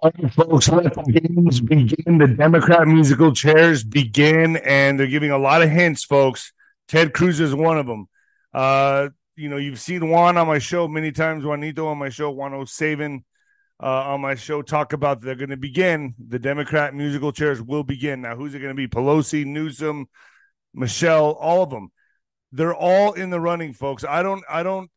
All right, folks, let the games begin. The Democrat musical chairs begin, and they're giving a lot of hints, folks. Ted Cruz is one of them. Uh, you know, you've seen Juan on my show many times, Juanito on my show, Juan O'Savin uh, on my show talk about they're going to begin. The Democrat musical chairs will begin. Now, who's it going to be? Pelosi, Newsom, Michelle, all of them. They're all in the running, folks. I don't, I don't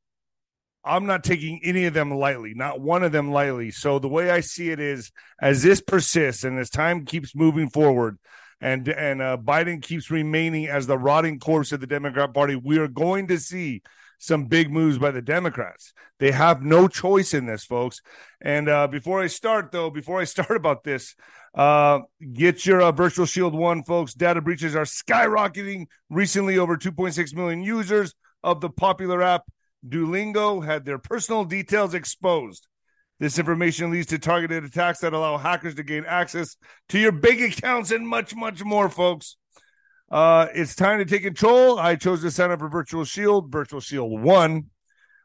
I'm not taking any of them lightly, not one of them lightly. So the way I see it is, as this persists and as time keeps moving forward, and and uh, Biden keeps remaining as the rotting corpse of the Democrat Party, we are going to see some big moves by the Democrats. They have no choice in this, folks. And uh, before I start, though, before I start about this, uh, get your uh, Virtual Shield One, folks. Data breaches are skyrocketing. Recently, over 2.6 million users of the popular app Duolingo had their personal details exposed. This information leads to targeted attacks that allow hackers to gain access to your bank accounts and much, much more, folks. Uh, it's time to take control. I chose to sign up for Virtual Shield, Virtual Shield One,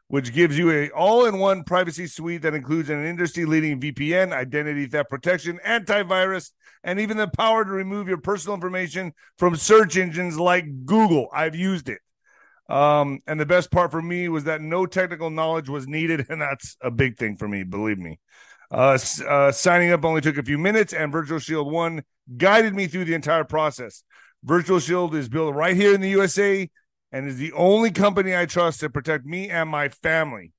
which gives you a all-in-one privacy suite that includes an industry-leading VPN, identity theft protection, antivirus, and even the power to remove your personal information from search engines like Google. I've used it. Um, and the best part for me was that no technical knowledge was needed, and that's a big thing for me, believe me. Uh, uh, signing up only took a few minutes, and Virtual Shield One guided me through the entire process. Virtual Shield is built right here in the USA and is the only company I trust to protect me and my family.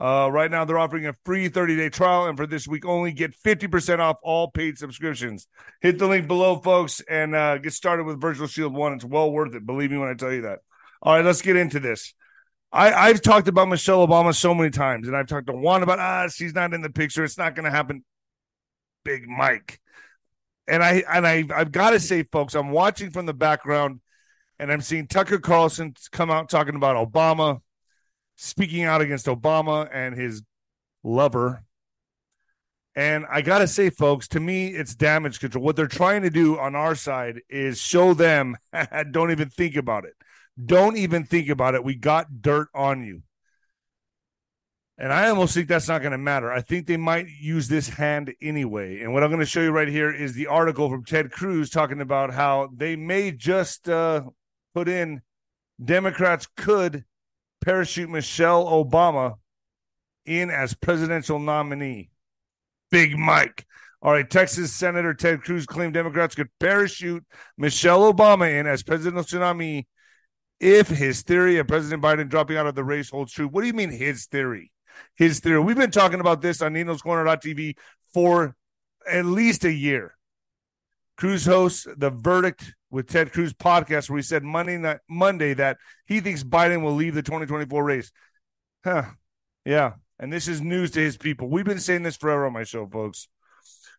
Uh, right now, they're offering a free 30 day trial, and for this week only, get 50% off all paid subscriptions. Hit the link below, folks, and uh, get started with Virtual Shield One. It's well worth it. Believe me when I tell you that. All right, let's get into this. I, I've talked about Michelle Obama so many times, and I've talked to Juan about ah, she's not in the picture. It's not going to happen. Big Mike, and I and I I've got to say, folks, I'm watching from the background, and I'm seeing Tucker Carlson come out talking about Obama, speaking out against Obama and his lover. And I got to say, folks, to me, it's damage control. What they're trying to do on our side is show them, don't even think about it. Don't even think about it. We got dirt on you. And I almost think that's not going to matter. I think they might use this hand anyway. And what I'm going to show you right here is the article from Ted Cruz talking about how they may just uh, put in Democrats could parachute Michelle Obama in as presidential nominee. Big Mike. All right, Texas Senator Ted Cruz claimed Democrats could parachute Michelle Obama in as presidential nominee if his theory of President Biden dropping out of the race holds true. What do you mean his theory? His theory. We've been talking about this on Nino's Corner.tv for at least a year. Cruz hosts the verdict with Ted Cruz podcast where he said Monday night, Monday that he thinks Biden will leave the 2024 race. Huh. Yeah. And this is news to his people. We've been saying this forever on my show, folks.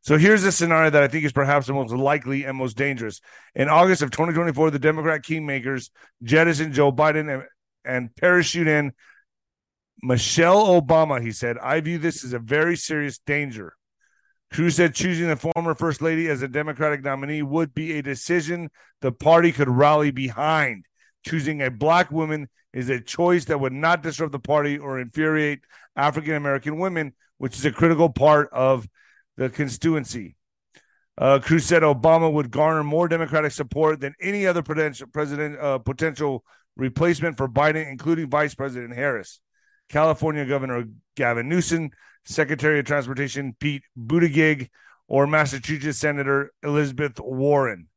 So here's a scenario that I think is perhaps the most likely and most dangerous. In August of 2024, the Democrat kingmakers jettison Joe Biden and, and parachute in Michelle Obama. He said, I view this as a very serious danger. Cruz said choosing the former first lady as a Democratic nominee would be a decision the party could rally behind. Choosing a black woman is a choice that would not disrupt the party or infuriate African American women, which is a critical part of the constituency. Uh, Cruz said Obama would garner more Democratic support than any other potential president uh, potential replacement for Biden, including Vice President Harris, California Governor Gavin Newsom, Secretary of Transportation Pete Buttigieg, or Massachusetts Senator Elizabeth Warren.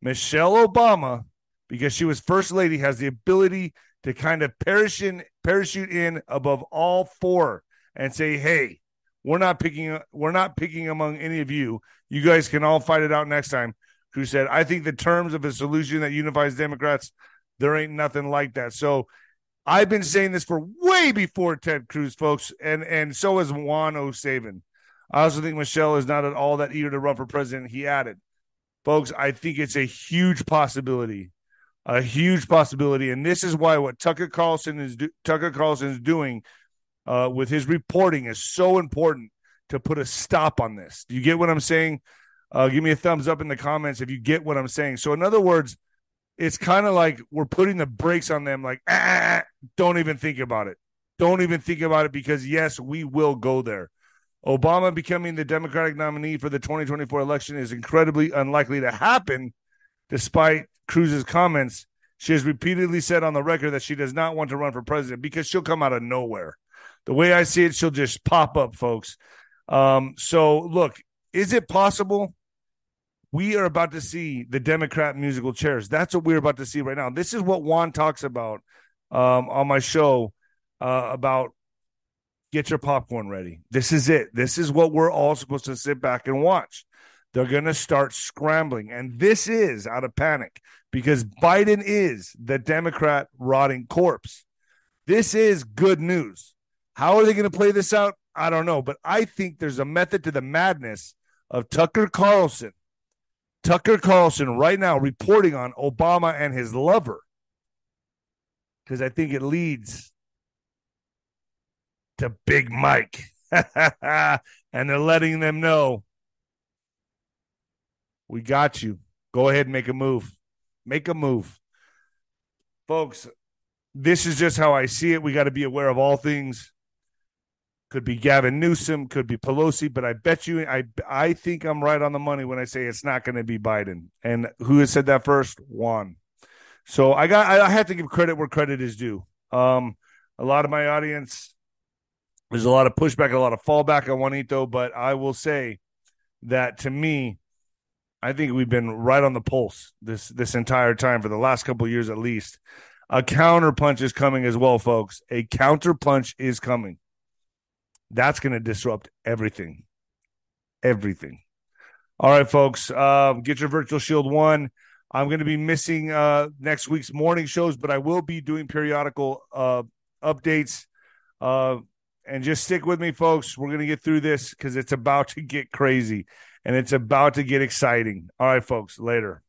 Michelle Obama, because she was First Lady, has the ability to kind of parachute parachute in above all four and say, "Hey, we're not picking. We're not picking among any of you. You guys can all fight it out next time." Cruz said, "I think the terms of a solution that unifies Democrats, there ain't nothing like that." So, I've been saying this for way before Ted Cruz, folks, and and so is Juan O'Savin. I also think Michelle is not at all that eager to run for president. He added, "Folks, I think it's a huge possibility." A huge possibility, and this is why what Tucker Carlson is do- Tucker Carlson is doing uh, with his reporting is so important to put a stop on this. Do you get what I'm saying? Uh, give me a thumbs up in the comments if you get what I'm saying. So, in other words, it's kind of like we're putting the brakes on them, like, ah, don't even think about it. Don't even think about it because, yes, we will go there. Obama becoming the Democratic nominee for the 2024 election is incredibly unlikely to happen, despite Cruz's comments. She has repeatedly said on the record that she does not want to run for president because she'll come out of nowhere. The way I see it, she'll just pop up, folks. Um, so, look, is it possible? We are about to see the Democrat musical chairs. That's what we're about to see right now. This is what Juan talks about um, on my show uh, about get your popcorn ready. This is it. This is what we're all supposed to sit back and watch. They're going to start scrambling. And this is out of panic because Biden is the Democrat rotting corpse. This is good news. How are they going to play this out? I don't know. But I think there's a method to the madness of Tucker Carlson. Tucker Carlson right now reporting on Obama and his lover. Because I think it leads to Big Mike. and they're letting them know we got you. Go ahead and make a move. Make a move. Folks, this is just how I see it. We got to be aware of all things. Could be Gavin Newsom, could be Pelosi, but I bet you I I think I'm right on the money when I say it's not going to be Biden. And who has said that first? Juan. So I got I have to give credit where credit is due. Um, a lot of my audience, there's a lot of pushback, a lot of fallback on Juanito, but I will say that to me, I think we've been right on the pulse this this entire time for the last couple years at least. A counter punch is coming as well, folks. A counter punch is coming. That's going to disrupt everything. Everything. All right, folks. Uh, get your Virtual Shield one. I'm going to be missing uh, next week's morning shows, but I will be doing periodical uh, updates. Uh, and just stick with me, folks. We're going to get through this because it's about to get crazy and it's about to get exciting. All right, folks. Later.